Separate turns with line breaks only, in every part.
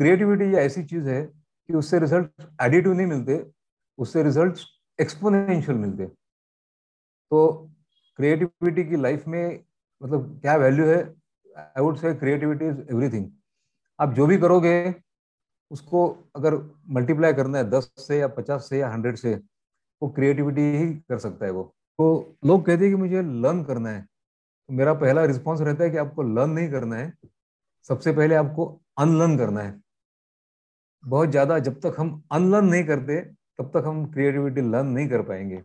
Creativity ऐसी चीज़ है कि उससे रिज़ल्ट एडिटिव नहीं मिलते, उससे रिज़ल्ट एक्सपोनेंशियल मिलते। तो क्रिएटिविटी की लाइफ में मतलब क्या वैल्यू है? I would say creativity is everything आप जो भी करोगे, उसको अगर मल्टीप्लाई करना है दस से या पचास से या हंड्रेड से, वो क्रिएटिविटी ही कर सकता है वो। तो लोग कहते हैं कि मुझे लर्न करना है। तो मेरा पहला रिस्पॉन्स रहता है कि आपको लर्न नहीं करना है। सबसे पहले आपको अनलर्न करना है। बहुत ज़्यादा जब तक हम अनलर्न नहीं करते, तब तक हम क्रिएटिविटी लर्न नहीं कर पाएँगे।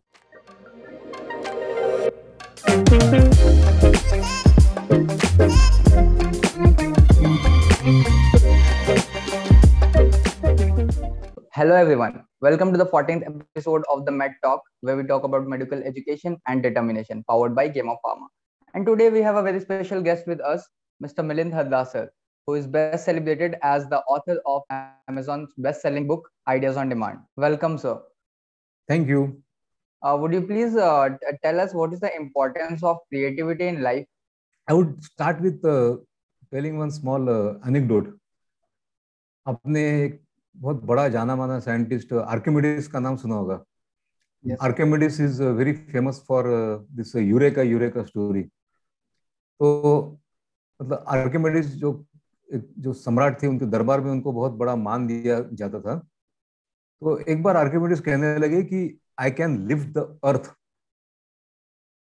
Hello everyone welcome to the fourteen episode of the med talk where we talk about medical education and determination powered by game of pharma and today we have a very special guest with us mister Milind Hardas who is best celebrated as the author of Amazon's best-selling book, Ideas on Demand. Welcome, sir.
Thank you.
Uh, would you please uh, tell us what is the importance of creativity in life?
I would start with uh, telling one small uh, anecdote. अपने एक बहुत बड़ा जाना माना scientist Archimedes का नाम सुना होगा Archimedes is very famous for this eureka eureka story तो मतलब आर्किमिडीज जो जो सम्राट थे, उनके दरबार में उनको बहुत बड़ा मान दिया जाता था। तो एक बार आर्किमिडीज कहने लगे कि I can lift the earth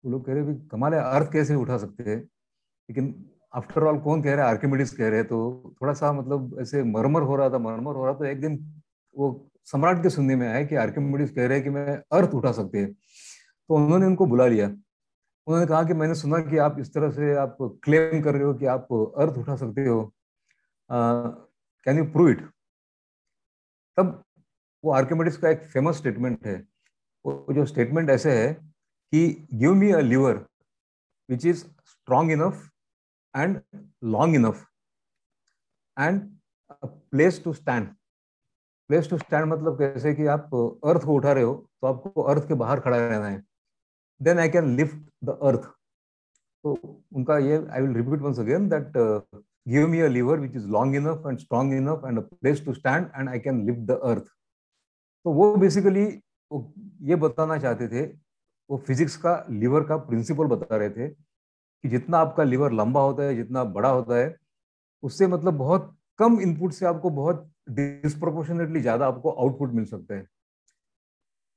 वो लोग कह रहे कमाल है अर्थ कैसे उठा सकते? हैं लेकिन आफ्टर ऑल कौन कह रहा है? आर्किमिडीज कह रहे हैं तो थोड़ा सा मतलब ऐसे मरमर हो रहा था मरमर हो रहा तो एक दिन वो सम्राट के सुनने में आया कि आर्किमिडीज कह रहे हैं कि मैं अर्थ उठा सकते हैं। तो उन्होंने उनको बुला लिया। उन्होंने कहा कि, मैंने सुना कि आप इस तरह से आप क्लेम कर रहे हो कि आप अर्थ उठा सकते हो। कैन यू प्रूव इट तब वो आर्किमिडीज का एक फ़ेमस स्टेटमेंट है। वो जो स्टेटमेंट ऐसे है कि give me a lever which is strong enough and long enough and place to stand place to stand मतलब कैसे कि आप अर्थ को उठा रहे हो तो आपको अर्थ के बाहर खड़ा रहना है। Then I can lift the earth तो उनका ये I will repeat once again that give me a lever which is long enough and strong enough and place to stand and I can lift the earth तो वो basically ये बताना चाहते थे, वो फिजिक्स का लीवर का प्रिंसिपल बता रहे थे कि जितना आपका लिवर लंबा होता है, जितना बड़ा होता है, उससे मतलब बहुत कम इनपुट से आपको बहुत डिस्प्रोपोर्शनेटली ज़्यादा आपको आउटपुट मिल सकता है।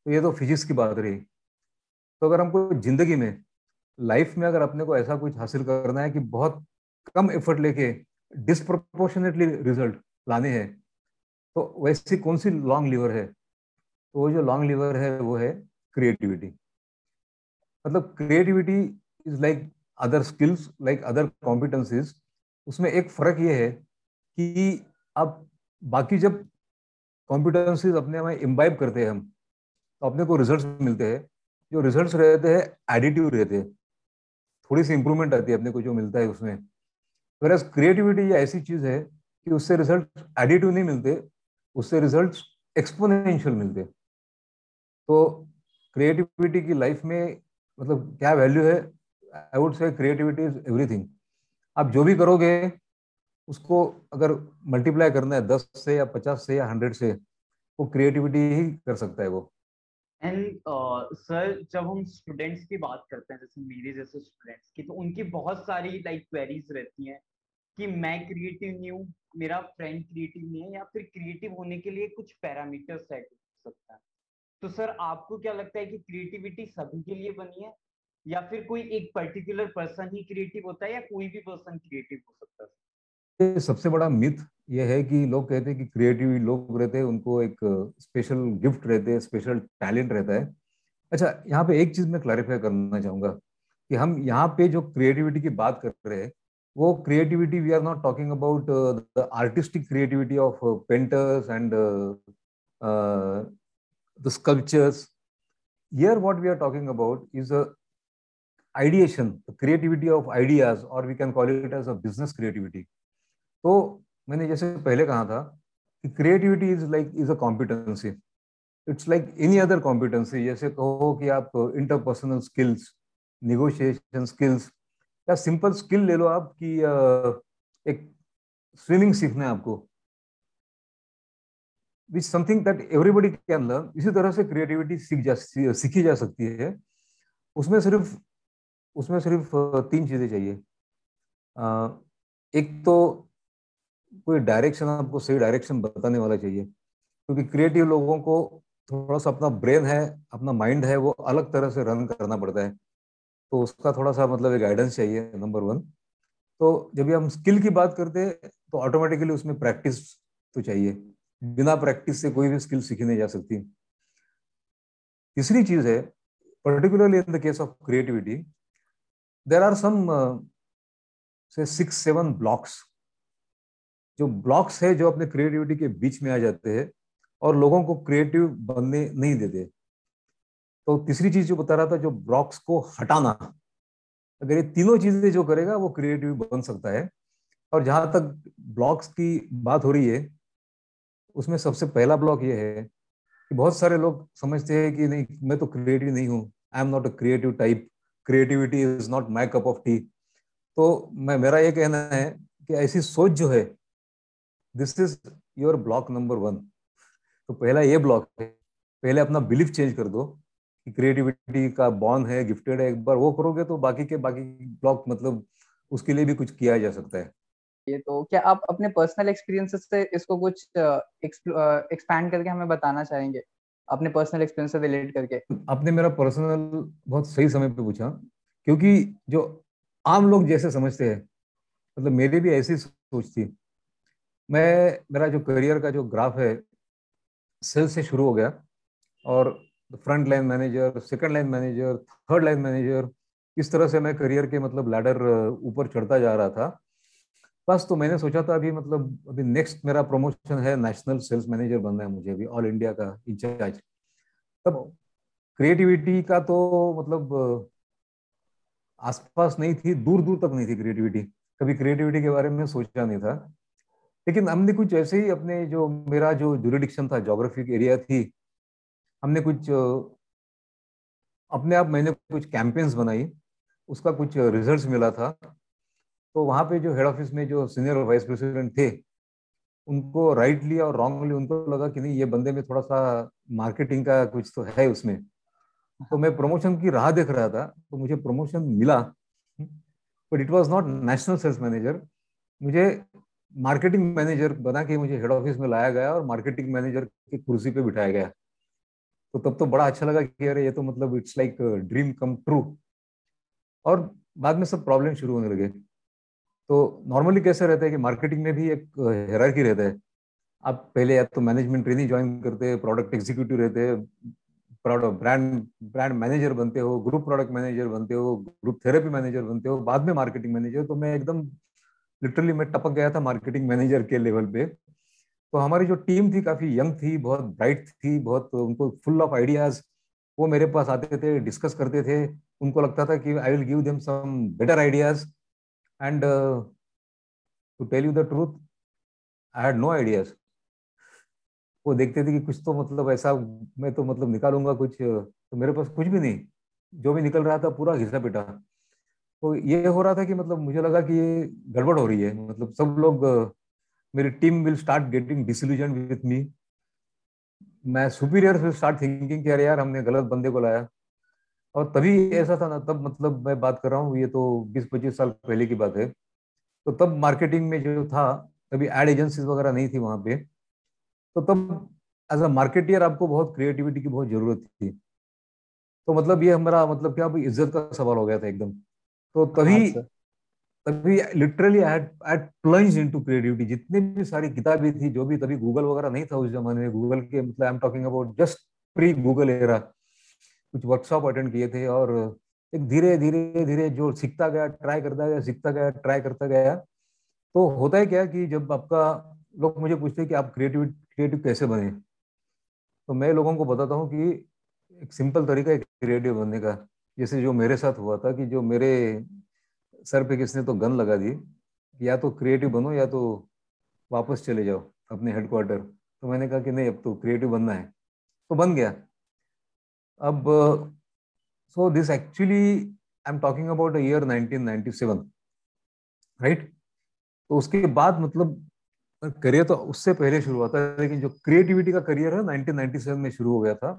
तो ये तो फिजिक्स की बात रही। तो अगर हमको ज़िंदगी में लाइफ में अगर अपने को ऐसा कुछ हासिल करना है कि बहुत कम एफर्ट लेके डिस्प्रोपोर्शनेटली रिज़ल्ट लाने हैं। तो वैसी कौन सी लॉन्ग लीवर है? तो वो जो लॉन्ग लीवर है, वो है क्रिएटिविटी मतलब creativity is like other skills like other competencies उसमें एक फ़र्क ये है कि अब बाकी जब कॉम्पिटेंसीज अपने में इम्बाइब करते हैं हम तो अपने को रिजल्ट्स मिलते हैं। जो रिजल्ट्स रहते हैं एडिटिव रहते हैं। थोड़ी सी इंप्रूवमेंट आती है अपने को जो मिलता है उसमें। वेर क्रिएटिविटी ऐसी चीज़ है कि उससे रिज़ल्ट एडिटिव नहीं मिलते उससे रिज़ल्ट एक्सपोनेंशियल मिलते। तो क्रिएटिविटी की लाइफ में मतलब क्या वैल्यू है? I would say creativity is everything आप जो भी करोगे उसको अगर मल्टीप्लाई करना है दस से या पचास से या हंड्रेड से वो क्रिएटिविटी ही कर सकता है वो।
एंड सर uh, जब हम स्टूडेंट्स की बात करते हैं जैसे मेरे जैसे स्टूडेंट्स की तो उनकी बहुत सारी लाइक like, क्वेरीज रहती हैं। कि मैं क्रिएटिव नहीं हूँ, मेरा फ्रेंड क्रिएटिव नहीं है या फिर क्रिएटिव होने के लिए कुछ पैरामीटर सेट हो सकता है। तो सर, आपको क्या लगता है कि क्रिएटिविटी सभी के लिए बनी है? या फिर कोई एक पर्टिकुलर पर्सन ही क्रिएटिव होता है या कोई भी पर्सन क्रिएटिव हो सकता है?
सबसे बड़ा मिथ ये है कि लोग कहते हैं कि क्रिएटिव लोग रहते हैं, उनको एक स्पेशल गिफ्ट रहते हैं स्पेशल टैलेंट रहता है। अच्छा यहाँ पे एक चीज़ मैं क्लैरिफाई करना चाहूँगा कि हम यहाँ पे जो क्रिएटिविटी की बात कर रहे हैं वो creativity we are not talking about the artistic creativity of painters and the sculptures what we are talking about is a ideation, the creativity of ideas, or we can call it as a business creativity. तो मैंने जैसे पहले कहा था कि creativity is like is a competency it's like any other competency जैसे कहो कि आप इंटरपर्सनल स्किल्स निगोशिएशन स्किल्स या सिंपल स्किल ले लो आप कि एक स्विमिंग सीखना है आपको। Which something that everybody can learn इसी तरह से क्रिएटिविटी सीख जा सीखी जा सकती है। उसमें सिर्फ़ उसमें सिर्फ़ तीन चीज़ें चाहिए। एक तो कोई डायरेक्शन आपको सही डायरेक्शन बताने वाला चाहिए। क्योंकि क्रिएटिव लोगों को थोड़ा सा अपना ब्रेन है, अपना माइंड है, वो अलग तरह से रन करना पड़ता है। तो उसका थोड़ा सा मतलब एक गाइडेंस चाहिए नंबर वन तो जब भी हम स्किल की बात करते हैं तो ऑटोमेटिकली उसमें प्रैक्टिस तो चाहिए। बिना प्रैक्टिस से कोई भी स्किल सीखी नहीं जा सकती। तीसरी चीज़ है particularly in the case of creativity there are some से सिक्स सेवन ब्लॉक्स जो ब्लॉक्स है जो अपने क्रिएटिविटी के बीच में आ जाते हैं और लोगों को क्रिएटिव बनने नहीं देते। तो तीसरी चीज़ जो बता रहा था, जो ब्लॉक्स को हटाना, अगर ये तीनों चीज़ें जो करेगा, वो क्रिएटिव बन सकता है। और जहाँ तक ब्लॉक्स की बात हो रही है, उसमें सबसे पहला ब्लॉक ये है कि बहुत सारे लोग समझते हैं कि नहीं, मैं तो क्रिएटिव नहीं हूँ I am not a creative type creativity is not my cup of tea तो मैं, मेरा ये कहना है कि ऐसी सोच जो है this is your block number one तो पहला ये ब्लॉक है, पहले अपना बिलीफ चेंज कर दो क्रिएटिविटी का बॉन्ड है गिफ्टेड है एक बार वो करोगे तो बाकी के बाकी ब्लॉक मतलब उसके लिए भी कुछ किया जा सकता है।
ये तो क्या आप अपने पर्सनल एक्सपीरियंसेस से इसको कुछ एक्सपैंड करके हमें बताना चाहेंगे? अपने पर्सनल एक्सपीरियंस से रिलेट करके।
आपने मेरा पर्सनल बहुत सही समय पे पूछा क्योंकि जो आम लोग जैसे समझते हैं मतलब मेरी भी ऐसी सोच थी। मैं मेरा जो करियर का जो ग्राफ है सेल्स से शुरू हो गया और front line manager second line manager third line manager इस तरह से मैं करियर के मतलब लैडर ऊपर चढ़ता जा रहा था। बस तो मैंने सोचा था अभी मतलब अभी नेक्स्ट मेरा प्रमोशन है नेशनल सेल्स मैनेजर बनना है मुझे अभी ऑल इंडिया का इंचार्ज। तब क्रिएटिविटी का तो मतलब आसपास नहीं थी दूर दूर तक नहीं थी क्रिएटिविटी कभी क्रिएटिविटी के बारे में सोचा नहीं था। लेकिन हमने कुछ ऐसे ही अपने जो मेरा जो जुरिडिक्शन था जोग्राफिक एरिया थी हमने कुछ अपने आप मैंने कुछ कैंपेन्स बनाई, उसका कुछ रिजल्ट्स मिला था। तो वहाँ पे जो हेड ऑफ़िस में जो सीनियर वाइस प्रेसिडेंट थे, उनको राइटली और रॉन्गली उनको लगा कि नहीं, ये बंदे में थोड़ा सा मार्केटिंग का कुछ तो है उसमें। तो मैं प्रमोशन की राह देख रहा था तो मुझे प्रमोशन मिला। But it was not national sales manager मुझे मार्केटिंग मैनेजर बना के मुझे हेड ऑफ़िस में लाया गया और मार्केटिंग मैनेजर की कुर्सी पे बिठाया गया। तो तब तो बड़ा अच्छा लगा कि अरे, ये तो मतलब it's like dream come true और बाद में सब प्रॉब्लम शुरू होने लगे। तो नॉर्मली कैसे रहता है कि मार्केटिंग में भी एक हेरारकी रहता है। आप पहले या तो मैनेजमेंट ट्रेनिंग ज्वाइन करते हैं प्रोडक्ट एग्जीक्यूटिव रहते हैं ब्रांड ब्रांड मैनेजर बनते हो ग्रुप प्रोडक्ट मैनेजर बनते हो ग्रुप थेरेपी मैनेजर बनते हो, बाद में मार्केटिंग मैनेजर तो मैं एकदम लिटरली मैं टपक गया था मार्केटिंग मैनेजर के लेवल पे। तो हमारी जो टीम थी काफ़ी यंग थी, बहुत ब्राइट थी, बहुत उनको फुल ऑफ़ आइडियाज़ वो मेरे पास आते थे डिस्कस करते थे। उनको लगता था कि I will give them some better ideas and to tell you the truth I had no ideas वो देखते थे कि कुछ तो मतलब ऐसा, मैं तो मतलब निकालूँगा कुछ तो मेरे पास कुछ भी नहीं। जो भी निकल रहा था पूरा घिसा पिटा। तो ये हो रहा था कि मतलब मुझे लगा कि ये गड़बड़ हो रही है। मतलब सब लोग मेरी team will start getting disillusion with me मैं सुपीरियर विल स्टार्ट थिंकिंग कि अरे यार हमने गलत बंदे को लाया। और तभी ऐसा था ना तब मतलब मैं बात कर रहा हूँ ये तो 20-25 साल पहले की बात है। तो तब मार्केटिंग में जो था तभी एड एजेंसीज वगैरह नहीं थी वहाँ पे। तो तब एज अ मार्केटियर आपको बहुत क्रिएटिविटी की बहुत ज़रूरत थी। तो मतलब ये हमारा मतलब क्या इज़्ज़त का सवाल हो गया था एकदम। तो तभी हाँ, तभी literally I had plunge into creativity जितनी भी सारी किताबें थी, जो भी, तभी गूगल वगैरह नहीं था उस जमाने में। गूगल के मतलब I am talking about just pre Google era कुछ वर्कशॉप अटेंड किए थे और एक धीरे धीरे धीरे जो सीखता गया ट्राई करता गया, सीखता गया ट्राई करता गया। तो होता है क्या कि जब आपका लोग मुझे पूछते हैं कि आप क्रिएटिव क्रिएटिव कैसे बने? तो मैं लोगों को बताता हूँ कि एक सिंपल तरीका है क्रिएटिव बनने का। जैसे जो मेरे साथ हुआ था कि जो मेरे सर पे किसने तो गन लगा दी या तो क्रिएटिव बनो या तो वापस चले जाओ अपने हेडक्वार्टर तो मैंने कहा कि नहीं, अब तो क्रिएटिव बनना है। तो बन गया। अब so this actually I am talking about year 1997 right तो उसके बाद मतलब करियर तो उससे पहले शुरू हुआ था, लेकिन जो क्रिएटिविटी का करियर है 1997 में शुरू हो गया था।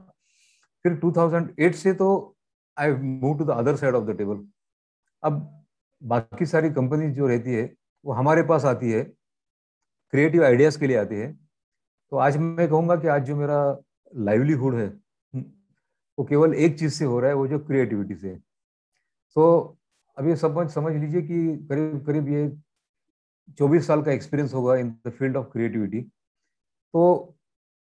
फिर 2008 से तो I move to the other side of the table अब बाकी सारी कंपनी जो रहती है, वो हमारे पास आती है क्रिएटिव आइडियाज़ के लिए आती है। तो आज मैं कहूँगा कि आज जो मेरा लाइवलीहुड है वो केवल एक चीज़ से हो रहा है, वो जो क्रिएटिविटी से तो अभी समझ समझ लीजिए कि करीब करीब ये 24 साल का एक्सपीरियंस होगा in the field of creativity तो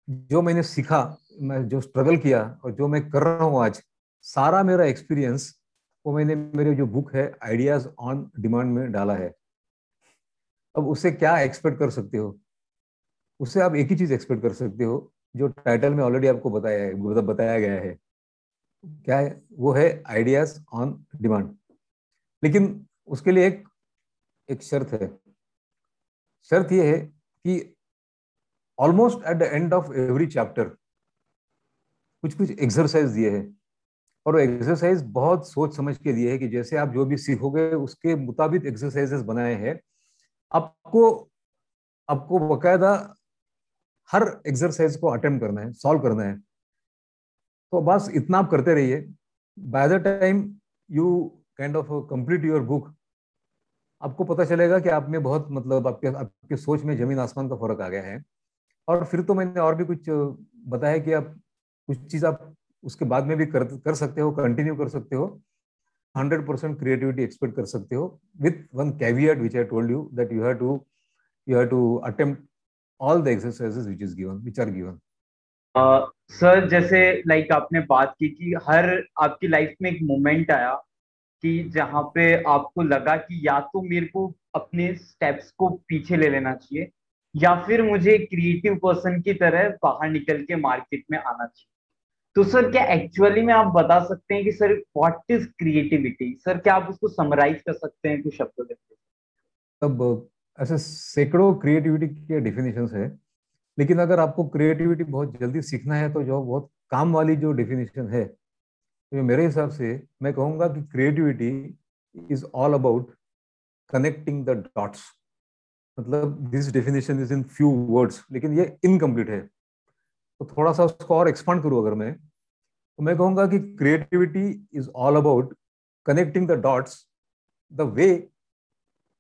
जो मैंने सीखा, मैं जो स्ट्रगल किया और जो मैं कर रहा हूँ आज, सारा मेरा एक्सपीरियंस वो मैंने मेरे जो बुक है आइडियाज़ ऑन डिमांड में डाला है। अब उससे क्या एक्सपेक्ट कर सकते हो? उससे आप एक ही चीज़ एक्सपेक्ट कर सकते हो, जो टाइटल में ऑलरेडी आपको बताया है मतलब बताया गया है। क्या है? वो है आइडियाज़ ऑन डिमांड लेकिन उसके लिए एक एक शर्त है। शर्त यह है कि almost at the end of every chapter कुछ कुछ एक्सरसाइज दिए हैं। और एक्सरसाइज बहुत सोच समझ के लिए है कि जैसे आप जो भी सीखोगे उसके मुताबिक एक्सरसाइजेस बनाए हैं। आपको आपको बकायदा हर एक्सरसाइज को अटेम्प्ट करना है सॉल्व करना है। तो बस इतना आप करते रहिए। By the time you kind of complete your book आपको पता चलेगा कि आप में बहुत मतलब आपके आपके सोच में ज़मीन आसमान का फ़र्क आ गया है। और फिर तो मैंने और भी कुछ बताया कि आप, कुछ चीज़ आप उसके बाद में भी कर कर सकते हो कंटिन्यू कर सकते हो। हंड्रेड परसेंट क्रिएटिविटी एक्सपेक्ट कर सकते हो। With one caveat which I told you that you have to you have to attempt all the exercises which is given which are given
sir जैसे लाइक like, आपने बात की कि हर आपकी life में एक मोमेंट आया कि जहाँ पे आपको लगा कि या तो मेरे को अपने स्टेप्स को पीछे ले लेना चाहिए या फिर मुझे क्रिएटिव पर्सन की तरह बाहर निकल के मार्केट में आना चाहिए। तो सर क्या एक्चुअली में आप बता सकते हैं कि sir what is creativity sir क्या आप उसको समराइज कर सकते हैं कुछ शब्दों के
तब, ऐसे सैकड़ों क्रिएटिविटी के डेफिनेशन है, लेकिन अगर आपको क्रिएटिविटी बहुत जल्दी सीखना है तो जो बहुत काम वाली जो डेफिनेशन है तो मेरे हिसाब से मैं कहूँगा कि creativity is all about connecting the dots मतलब this definition is in few words लेकिन ये इनकम्प्लीट है। तो थोड़ा सा उसको और एक्सपांड करूँ अगर मैं तो मैं कहूँगा कि creativity is all about connecting the dots the way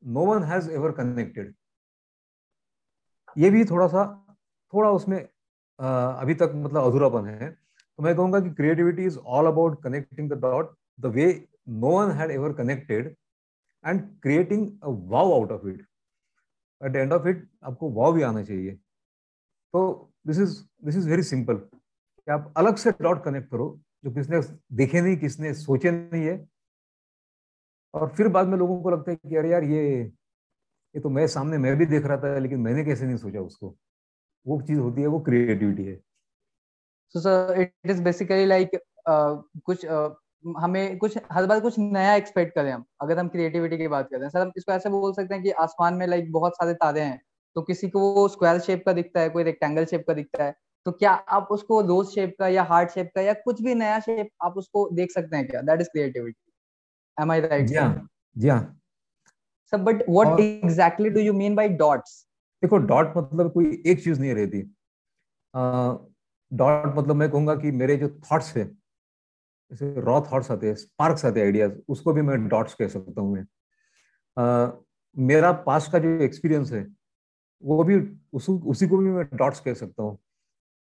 no one has ever connected ये भी थोड़ा सा, थोड़ा उसमें अभी तक मतलब अधूरापन है। तो मैं कहूँगा कि creativity is all about connecting the dot the way no one had ever connected and creating wow out of it at end of it आपको वाव भी आना चाहिए। तो this is this is very simple कि आप अलग से dot connect करो जो किसने देखे नहीं किसने सोचे नहीं है। और फिर बाद में लोगों को लगता है कि अरे यार ये ये तो मैं सामने मैं भी देख रहा था लेकिन मैंने कैसे नहीं सोचा उसको? वो चीज़ होती है वो क्रिएटिविटी है।
So sir it is basically like कुछ uh, हमें कुछ हर बार कुछ नया एक्सपेक्ट करें हम। अगर हम क्रिएटिविटी की बात करें सर हम इसको ऐसे बोल सकते हैं कि आसमान में लाइक बहुत सारे तारे हैं। तो किसी को वो स्क्वायर शेप का दिखता है कोई रेक्टेंगल शेप का दिखता है तो क्या आप उसको रोज शेप का या हार्ट शेप का या कुछ भी नया शेप आप उसको देख सकते हैं क्या? That is creativity i right?
yeah yeah
so but what और, exactly do you mean by dots?
देखो डॉट मतलब कोई एक चीज़ नहीं रहती। डॉट मतलब मैं कहूँगा कि मेरे जो थॉट्स है जैसे रॉ थॉट्स आते हैं स्पार्क्स आते हैं आइडियाज़ उसको भी मैं डॉट्स कह सकता हूँ मैं। uh, मेरा पास का जो एक्सपीरियंस है वो भी उस, उसी को भी मैं डॉट्स कह सकता हूँ।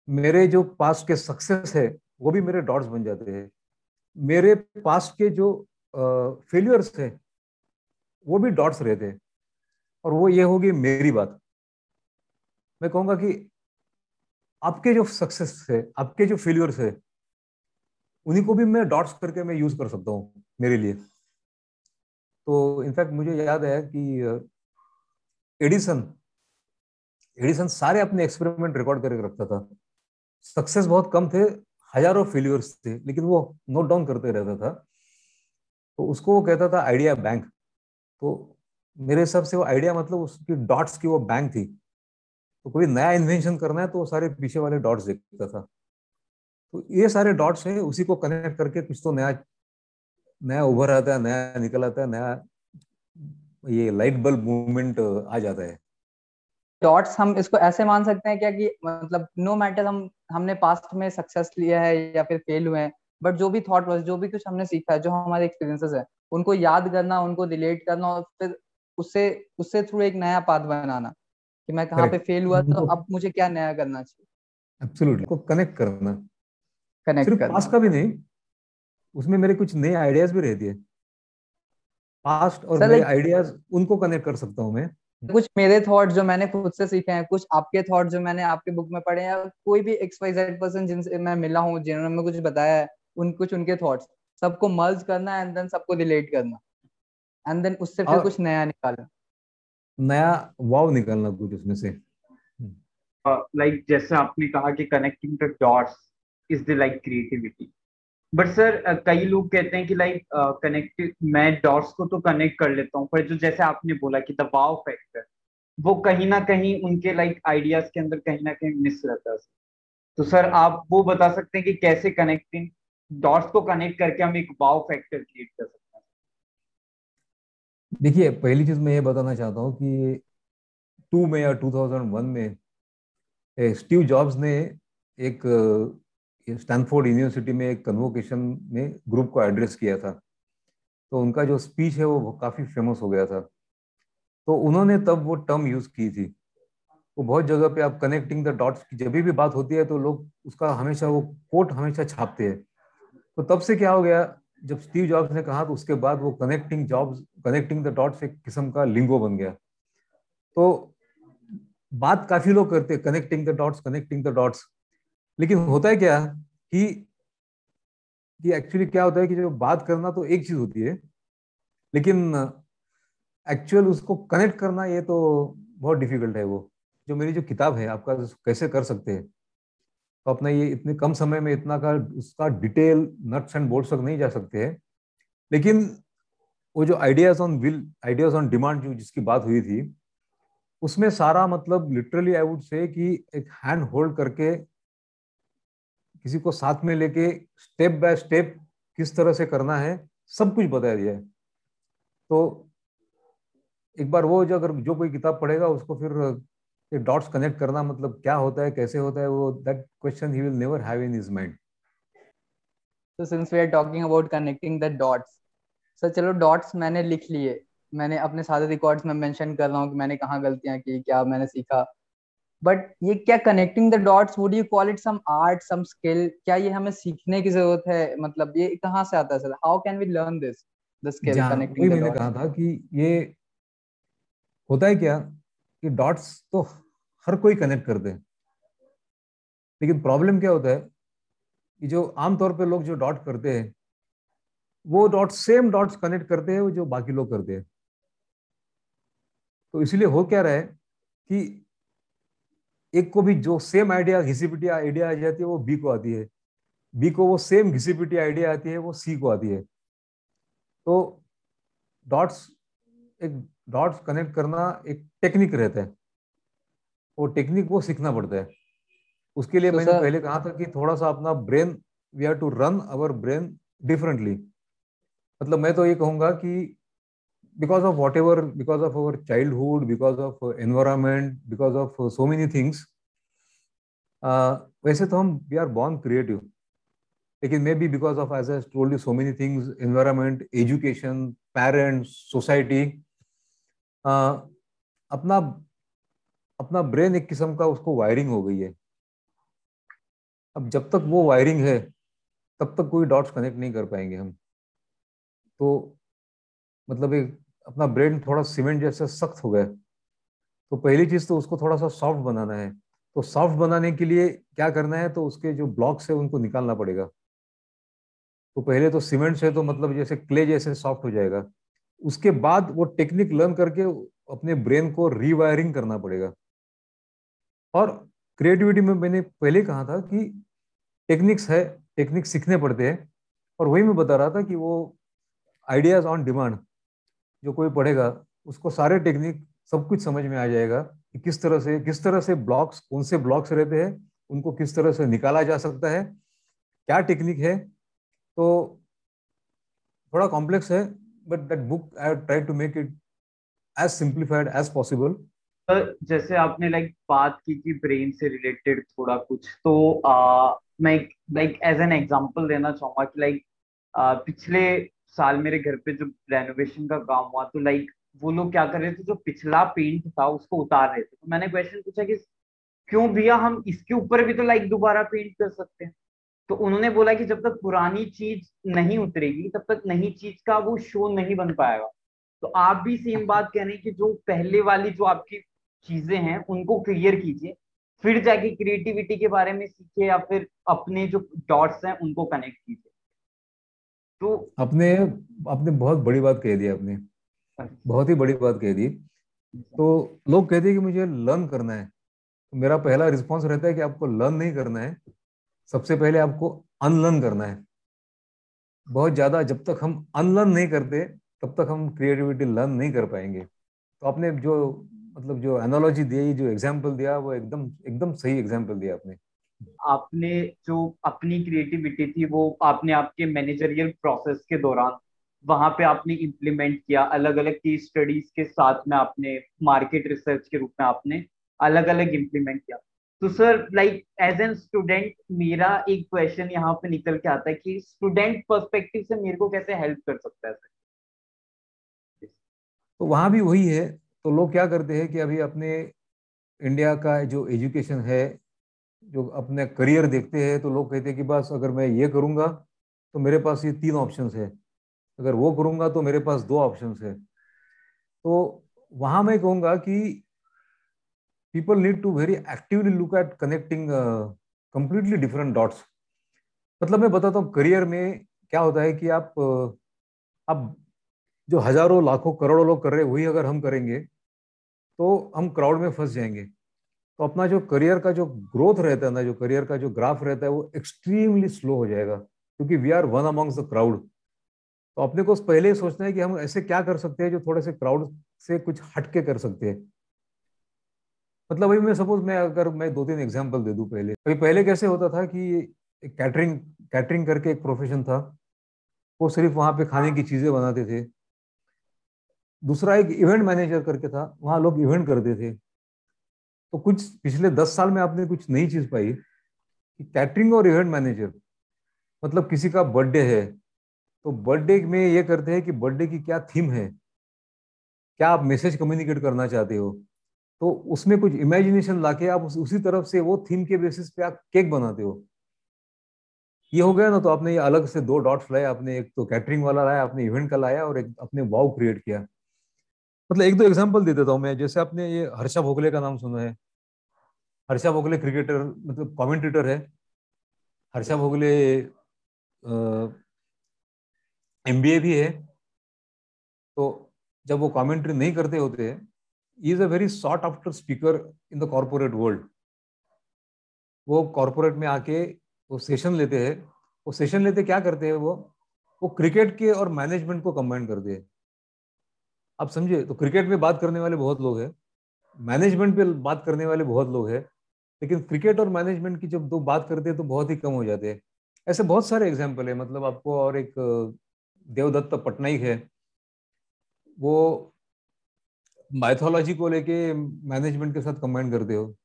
मेरे जो पास के सक्सेस है वो भी मेरे डॉट्स बन जाते हैं। मेरे पास के जो फेलियर्स थे वो भी डॉट्स रहते हैं। और वो ये होगी मेरी बात। मैं कहूँगा कि आपके जो सक्सेस है आपके जो फेलियर्स है उन्हीं को भी मैं डॉट्स करके मैं यूज़ कर सकता हूँ मेरे लिए। तो इनफैक्ट मुझे याद है कि एडिसन एडिसन सारे अपने एक्सपेरिमेंट रिकॉर्ड करके रखता था। सक्सेस बहुत कम थे, हज़ारों फेलियर्स थे, लेकिन वो नोट डाउन करते रहता था। तो उसको वो कहता था आइडिया बैंक तो मेरे हिसाब से वो आइडिया मतलब उसकी डॉट्स की वो बैंक थी। तो कोई नया इन्वेंशन करना है तो वो सारे पीछे वाले डॉट्स देखता था। तो ये सारे डॉट्स हैं, उसी को कनेक्ट करके कुछ तो नया नया उभर आता है, नया निकल आता है, नया ये लाइट बल्ब मूवमेंट आ जाता है।
डॉट्स हम इसको ऐसे मान सकते हैं क्या कि मतलब नो मैटर हम हमने पास्ट में सक्सेस लिया है या फिर फेल हुए हैं बट जो भी थॉट जो भी कुछ हमने सीखा है जो हमारे एक्सपीरियंसेस है उनको याद करना उनको रिलेट करना और फिर उससे उससे थ्रू एक नया पाथ बनाना कि मैं कहाँ पे फेल हुआ तो अब मुझे क्या नया करना चाहिए।
एब्सोल्युटली को कनेक्ट करना।
कनेक्ट
सिर्फ़ करना। पास्ट का भी नहीं उसमें मेरे कुछ नए आइडियाज़ भी रहती है पास्ट और नए आइडियाज़ उनको कनेक्ट कर सकता हूँ मैं।
कुछ मेरे थॉट जो मैंने खुद से सीखे हैं कुछ आपके थॉट जो मैंने आपके बुक में पढ़े हैं कोई भी एक्स वाई जेड पर्सन जिनसे मैं मिला हूँ जिन्होंने कुछ बताया है उन कुछ उनके थॉट्स सबको मर्ज करना एंड देन सबको रिलेट करना। एंड देन उससे फिर कुछ नया निकालना।
नया वाव निकालना कुछ उसमें से।
लाइक uh, like, जैसे आपने कहा कि connecting the dots is the like creativity but sir कई लोग कहते हैं कि लाइक कनेक्ट मैं डॉट्स को तो कनेक्ट कर लेता हूँ, पर जो जैसे आपने बोला कि द वाव फैक्टर वो कहीं ना कहीं उनके लाइक आइडियाज़ के अंदर कहीं ना कहीं मिस रहता है। तो सर आप वो बता सकते हैं कि कैसे कनेक्टिंग डॉट्स को कनेक्ट करके हम एक वाव फैक्टर क्रिएट कर सकते हैं?
देखिए, पहली चीज़ मैं ये बताना चाहता हूँ कि टू में या 2001 में स्टीव जॉब्स ने एक स्टैनफोर्ड यूनिवर्सिटी में एक कन्वोकेशन में ग्रुप को एड्रेस किया था। तो उनका जो स्पीच है वो काफ़ी फ़ेमस हो गया था। तो उन्होंने तब वो टर्म यूज़ की थी। वो बहुत जगह पे आप कनेक्टिंग द डॉट्स की जब भी बात होती है तो लोग उसका हमेशा वो कोट हमेशा छापते हैं। तो तब से क्या हो गया, जब स्टीव जॉब्स ने कहा तो उसके बाद वो connecting Jobs connecting the dots एक किस्म का लिंगो बन गया। तो बात काफ़ी लोग करते connecting the dots connecting the dots लेकिन होता है क्या कि कि एक्चुअली क्या होता है कि जो बात करना तो एक चीज़ होती है, लेकिन एक्चुअल उसको कनेक्ट करना ये तो बहुत डिफ़िकल्ट है वो। जो मेरी जो किताब है आपका कैसे कर सकते हैं? तो अपना ये इतने कम समय में इतना का, उसका डिटेल नट्स एंड बोल्ट्स तक नहीं जा सकते हैं। लेकिन वो जो ideas on will ideas on demand जो जिसकी बात हुई थी, उसमें सारा मतलब लिटरली आई वुड से कि एक हैंड होल्ड करके किसी को साथ में लेके स्टेप बाय स्टेप किस तरह से करना है, सब कुछ बता दिया है। तो एक बार वो जो अगर जो कोई किताब पढ़ेगा, उसको फिर डॉट्स कनेक्ट करना मतलब क्या होता है, कैसे होता है, वो that question he will never have in his mind
so, since we are talking about connecting the dots, so चलो डॉट्स मैंने लिख लिए। मैंने अपने सारे रिकॉर्ड्स में मेंशन कर रहा हूँ कि मैंने कहाँ गलतियाँ की, क्या मैंने सीखा। बट ये क्या connecting the dots would you call it some art some skill क्या ये हमें सीखने की ज़रूरत है? मतलब ये कहाँ से आता है sir? How can we learn this the skill
connecting मैंने कहा था कि ये होता है क्या कि डॉट्स तो हर कोई कनेक्ट करते हैं। लेकिन प्रॉब्लम क्या होता है कि जो आमतौर पे लोग जो डॉट करते हैं वो डॉट सेम डॉट्स कनेक्ट करते हैं जो बाकी लोग करते हैं। तो इसलिए हो क्या रहा है कि एक को भी जो सेम आइडिया घिसी आइडिया आ जाती है वो बी को आती है। बी को वो सेम घिसी आइडिया आती है वो सी को आती है। तो डॉट्स एक डॉट्स कनेक्ट करना एक टेक्निक रहता है। वो टेक्निक वो सीखना पड़ता है। उसके लिए so, मैंने पहले कहा था कि थोड़ा सा अपना brain we are to run our brain differently मतलब मैं तो ये कहूँगा कि because of whatever because of our childhood because of environment because of so many things uh, वैसे तो हम वी आर बॉर्न क्रिएटिव लेकिन maybe because of as I told you so many things environment education parents society अपना अपना brain एक किस्म का उसको वायरिंग हो गई है। अब जब तक वो वायरिंग है तब तक कोई डॉट्स कनेक्ट नहीं कर पाएँगे हम। तो मतलब एक अपना ब्रेन थोड़ा सीमेंट जैसे सख्त हो गया। तो पहली चीज़ तो उसको थोड़ा सा सॉफ्ट बनाना है। तो सॉफ्ट बनाने के लिए क्या करना है? तो उसके जो ब्लॉक्स है उनको निकालना पड़ेगा। तो पहले तो सीमेंट से तो मतलब जैसे क्ले जैसे सॉफ्ट हो जाएगा। उसके बाद वो टेक्निक लर्न करके अपने ब्रेन को रीवायरिंग करना पड़ेगा। और क्रिएटिविटी में मैंने पहले कहा था कि टेक्निक्स है टेक्निक सीखने पड़ते हैं। और वही मैं बता रहा था कि वो आइडियाज़ ऑन डिमांड जो कोई पढ़ेगा, उसको सारे टेक्निक सब कुछ समझ में आ जाएगा कि किस तरह से, किस तरह से ब्लॉक्स कौन से ब्लॉक्स रहते हैं, उनको किस तरह से निकाला जा सकता है, क्या टेक्निक है। तो थोड़ा कॉम्प्लेक्स है but that book I try to make it as simplified as
possible जैसे आपने लाइक बात की कि ब्रेन से रिलेटेड थोड़ा कुछ तो मैं लाइक एज एन एग्जांपल देना चाहूँगा कि लाइक पिछले साल मेरे घर पे जो रेनोवेशन का काम हुआ तो लाइक वो लोग क्या कर रहे थे, जो पिछला पेंट था, उसको उतार रहे थे। तो मैंने क्वेश्चन पूछा कि क्यों भैया हम इसके ऊपर भी तो लाइक दोबारा पेंट कर सकते हैं? तो उन्होंने बोला कि जब तक पुरानी चीज़ नहीं उतरेगी, तब तक नई चीज़ का वो शो नहीं बन पाएगा। तो आप भी सेम बात कह रहे हैं कि जो पहले वाली जो आपकी चीज़ें हैं, उनको क्लियर कीजिए। फिर जाके क्रिएटिविटी के बारे में सीखिए या फिर अपने जो डॉट्स हैं, उनको कनेक्ट कीजिए।
तो अपने, आपने बहुत बड़ी बात कह दी आपने। बहुत ही बड़ी बात कह दी। तो लोग कहते हैं कि मुझे लर्न करना है। तो मेरा पहला रिस्पॉन्स रहता है कि आपको लर्न नहीं करना है। सबसे पहले आपको अनलर्न करना है। बहुत ज़्यादा जब तक हम अनलर्न नहीं करते, तब तक हम क्रिएटिविटी लर्न नहीं कर पाएँगे। तो आपने जो मतलब जो एनोलॉजी दी जो एग्ज़ाम्पल दिया, वो एकदम एकदम सही एग्ज़ाम्पल दिया आपने।
आपने जो अपनी क्रिएटिविटी थी, वो आपने आपके मैनेजरियल प्रोसेस के दौरान वहाँ पे आपने इम्प्लीमेंट किया। अलग अलग केस स्टडीज़ के साथ में आपने मार्केट रिसर्च के रूप में आपने अलग अलग इम्प्लीमेंट किया। तो sir like as an student मेरा एक क्वेश्चन यहाँ पे निकल के आता है कि स्टूडेंट पर्सपेक्टिव से मेरे को कैसे हेल्प कर सकता है सर
तो वहाँ भी वही है। तो लोग क्या करते हैं कि अभी अपने इंडिया का जो एजुकेशन है जो अपने करियर देखते हैं तो लोग कहते हैं कि बस अगर मैं ये करूँगा तो मेरे पास ये तीन ऑप्शन है। अगर वो करूँगा तो मेरे पास दो ऑप्शन है। तो वहाँ मैं कहूँगा कि people need to very actively look at connecting completely different dots मतलब मैं बताता हूँ करियर में क्या होता है कि आप uh, आप जो हज़ारों लाखों करोड़ों लोग कर रहे वही अगर हम करेंगे तो हम क्राउड में फंस जाएँगे। तो अपना जो करियर का जो ग्रोथ रहता है ना, जो करियर का जो ग्राफ रहता है, वो एक्सट्रीमली स्लो हो जाएगा, क्योंकि we are one amongst the crowd तो अपने को पहले ही सोचना है कि हम ऐसे क्या कर सकते हैं जो थोड़े से क्राउड से कुछ हटके कर सकते हैं। मतलब अभी मैं सपोज़ मैं अगर मैं दो तीन एग्ज़ाम्पल दे दूँ पहले। अभी पहले कैसे होता था कि कैटरिंग कैटरिंग करके एक प्रोफेशन था, वो सिर्फ़ वहाँ पे खाने की चीज़ें बनाते थे। दूसरा एक इवेंट मैनेजर करके था, वहाँ लोग इवेंट करते थे। तो कुछ पिछले दस साल में आपने कुछ नई चीज़ पाई कि कैटरिंग और इवेंट मैनेजर मतलब किसी का बर्थडे है तो बर्थडे में ये करते हैं कि बर्थडे की क्या थीम है क्या आप मैसेज कम्युनिकेट करना चाहते हो तो उसमें कुछ इमेजिनेशन लाके आप उस, उसी तरफ़ से वो थीम के बेसिस पे आप केक बनाते हो। ये हो गया ना तो आपने ये अलग से दो डॉट्स लाए आपने एक तो कैटरिंग वाला लाया आपने इवेंट का लाया और एक अपने वाव क्रिएट किया। मतलब एक दो एग्जांपल दे देता हूँ मैं। जैसे आपने ये हर्षा भोगले का नाम सुना है। हर्षा भोगले क्रिकेटर मतलब कमेंटेटर है। हर्षा भोगले एमबीए भी है। तो जब वो कमेंट्री नहीं करते होते is a very short after speaker in the corporate world वो कॉरपोरेट में आके वो सेशन लेते हैं। वो सेशन लेते क्या करते हैं वो? वो क्रिकेट के और मैनेजमेंट को कंबाइन करते हैं। आप समझे तो क्रिकेट में बात करने वाले बहुत लोग हैं मैनेजमेंट पे बात करने वाले बहुत लोग हैं, लेकिन क्रिकेट और मैनेजमेंट की जब दो बात करते हैं तो बहुत ही कम हो जाते हैं। ऐसे बहुत सारे एग्ज़ाम्पल है मतलब आपको और एक, देवदत्त पटनाइक है, वो माइथोलॉजी को लेके मैनेजमेंट के साथ कंबाइन करते हो।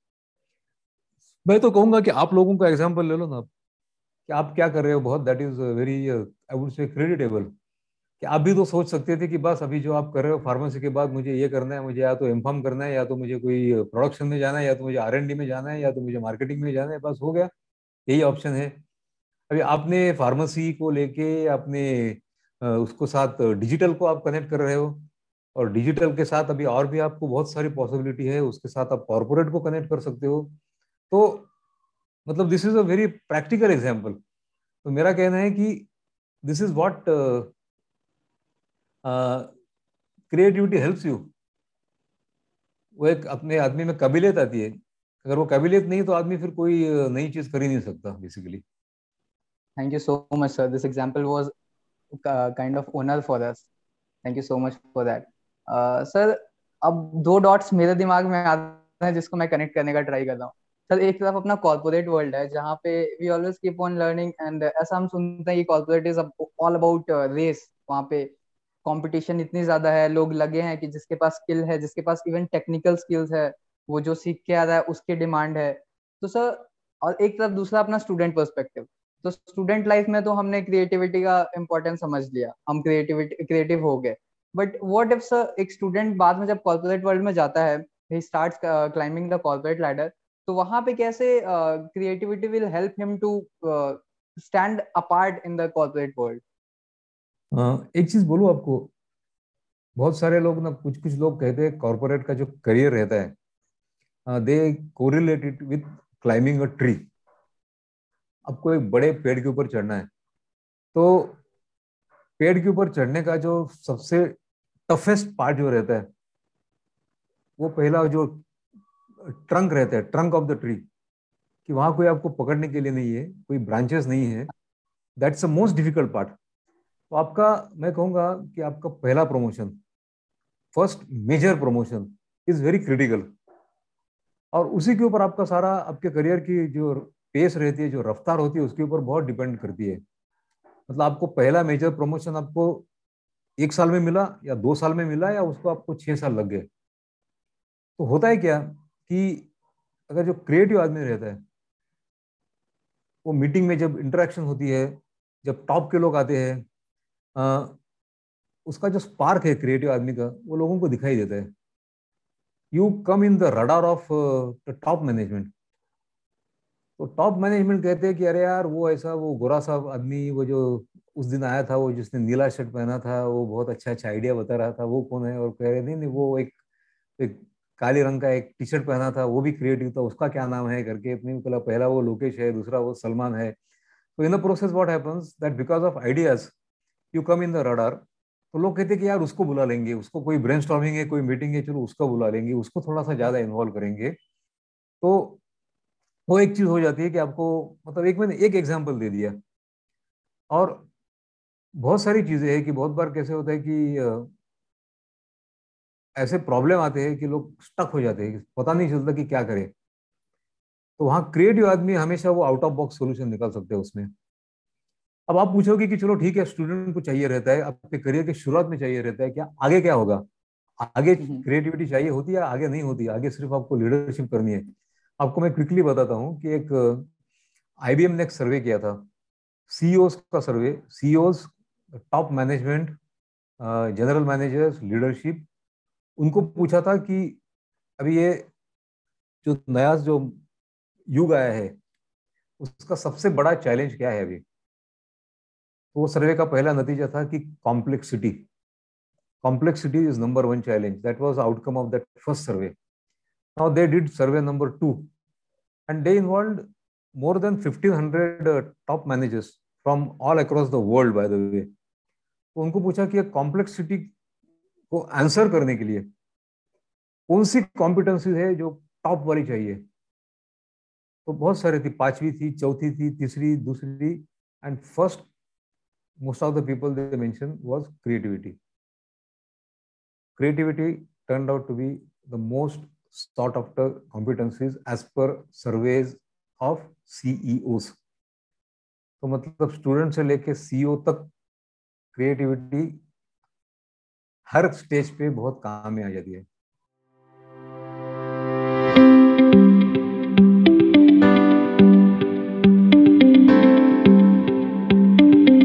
मैं तो कहूँगा कि आप लोगों का एग्ज़ाम्पल ले लो ना कि आप क्या कर रहे हो, बहुत that is very I would say creditable कि आप भी तो सोच सकते थे कि बस अभी जो आप कर रहे हो, फार्मेसी के बाद मुझे ये करना है, मुझे या तो एम करना है, या तो मुझे कोई प्रोडक्शन में जाना है, या तो मुझे आरएनडी में जाना है, या तो मुझे मार्केटिंग में जाना है, बस हो गया। यही ऑप्शन है। अभी आपने फार्मेसी को लेके अपने उसको साथ डिजिटल को आप कनेक्ट कर रहे हो, और डिजिटल के साथ अभी और भी आपको बहुत सारी पॉसिबिलिटी है, उसके साथ आप कॉर्पोरेट को कनेक्ट कर सकते हो। तो मतलब this is a very practical example तो मेरा कहना है कि this is what creativity helps you वो एक अपने आदमी में काबिलियत आती है। अगर वो काबिलियत नहीं तो आदमी फिर कोई नई चीज़ कर ही नहीं सकता basically
thank you so much sir this example was kind of honour for us thank you so much for that sir अब दो डॉट्स मेरे दिमाग में आते हैं जिसको मैं कनेक्ट करने का ट्राई कर रहा हूँ। सर एक तरफ़ अपना कॉर्पोरेट वर्ल्ड है, जहाँ पे we always keep on learning and ऐसा हम सुनते हैं कि corporate is all about race वहाँ पे कंपटीशन इतनी ज़्यादा है, लोग लगे हैं कि जिसके पास स्किल है, जिसके पास इवन टेक्निकल स्किल्स है, वो जो सीख के आ रहा है, उसकी डिमांड है। तो सर और एक तरफ़ दूसरा अपना स्टूडेंट पर्सपेक्टिव तो स्टूडेंट लाइफ में तो हमने क्रिएटिविटी का इम्पोर्टेंस समझ लिया। हम क्रिएटिविटी क्रिएटिव हो गए। बट वॉट इफ़ सर एक स्टूडेंट बाद में जब कॉर्पोरेट वर्ल्ड में जाता है he starts climbing the corporate ladder तो वहाँ पे कैसे creativity will help him to stand apart in the corporate world
एक चीज़ बोलूँ आपको? बहुत सारे लोग ना, कुछ कुछ लोग कहते हैं कॉर्पोरेट का जो करियर रहता है they correlated with climbing a tree आपको एक बड़े पेड़ के ऊपर चढ़ना है। तो पेड़ के ऊपर चढ़ने का जो सबसे टफेस्ट पार्ट जो रहता है, वो पहला जो ट्रंक रहता है ट्रंक ऑफ़ द ट्री कि वहाँ कोई आपको पकड़ने के लिए नहीं है, कोई ब्रांचेस नहीं है that's the most difficult part तो आपका, मैं कहूँगा कि आपका पहला promotion first major promotion is very critical और उसी के ऊपर आपका सारा, आपके करियर की जो पेस रहती है, जो रफ्तार होती है, उसके ऊपर बहुत डिपेंड करती है। मतलब आपको पहला मेजर प्रमोशन आपको एक साल में मिला, या दो साल में मिला, या उसको आपको छह साल लग गए। तो होता है क्या कि अगर जो क्रिएटिव आदमी रहता है, वो मीटिंग में जब इंटरेक्शन होती है, जब टॉप के लोग आते हैं उसका जो स्पार्क है क्रिएटिव आदमी का वो लोगों को दिखाई देता है। You come in the radar of the top management तो टॉप मैनेजमेंट कहते हैं कि अरे यार वो ऐसा वो गोरा सा आदमी वो जो उस दिन आया था वो जिसने नीला शर्ट पहना था वो बहुत अच्छा अच्छा आइडिया बता रहा था वो कौन है? और कह रहे नहीं नहीं वो एक, एक काले रंग का एक टी शर्ट पहना था वो भी क्रिएटिव था उसका क्या नाम है? करके इतनी पहला वो लोकेश है दूसरा वो सलमान है। तो in the process what happens that because of ideas you come in the radar तो लोग कहते कि यार उसको बुला लेंगे, उसको कोई ब्रेन है, कोई मीटिंग है, चलो उसको बुला लेंगे, उसको थोड़ा सा ज़्यादा इन्वॉल्व करेंगे। तो वो एक चीज़ हो जाती है कि आपको मतलब एक मैंने एक एग्ज़ाम्पल दे दिया। और बहुत सारी चीज़ें हैं कि बहुत बार कैसे होता है कि ऐसे प्रॉब्लम आते हैं कि लोग स्टक हो जाते हैं पता नहीं चलता कि क्या करें। तो वहाँ क्रिएटिव आदमी हमेशा वो आउट ऑफ़ बॉक्स सोल्यूशन निकाल सकते हैं उसमें। अब आप पूछोगे कि चलो ठीक है स्टूडेंट को चाहिए रहता है आपके करियर की शुरुआत में चाहिए रहता है क्या आगे क्या होगा? आगे क्रिएटिविटी हम्म। चाहिए होती है आगे नहीं होती? आगे सिर्फ़ आपको लीडरशिप करनी है। आपको मैं क्विकली बताता हूँ कि एक आईबीएम ने एक सर्वे किया था। सीईओ e का survey CEO top management general managers leadership उनको पूछा था कि अभी ये जो नया जो युग आया है उसका सबसे बड़ा चैलेंज क्या है अभी? तो वो सर्वे का पहला नतीजा था कि complexity complexity is number one challenge that was outcome of that first survey they did survey number two, and they involved more than 1500 uh, top managers from all across the world, by the way. तो उनको पूछा कि complexity को answer करने के लिए कौन सी competency है जो टॉप वाली चाहिए? तो बहुत सारे थी पांचवी थी चौथी थी तीसरी दूसरी and first most of the people they mentioned was creativity. Creativity turned out to be the most sought after competencies as per surveys of CEOs. तो मतलब स्टूडेंट से लेके सीईओ तक क्रिएटिविटी हर स्टेज पे बहुत काम में आ जाती है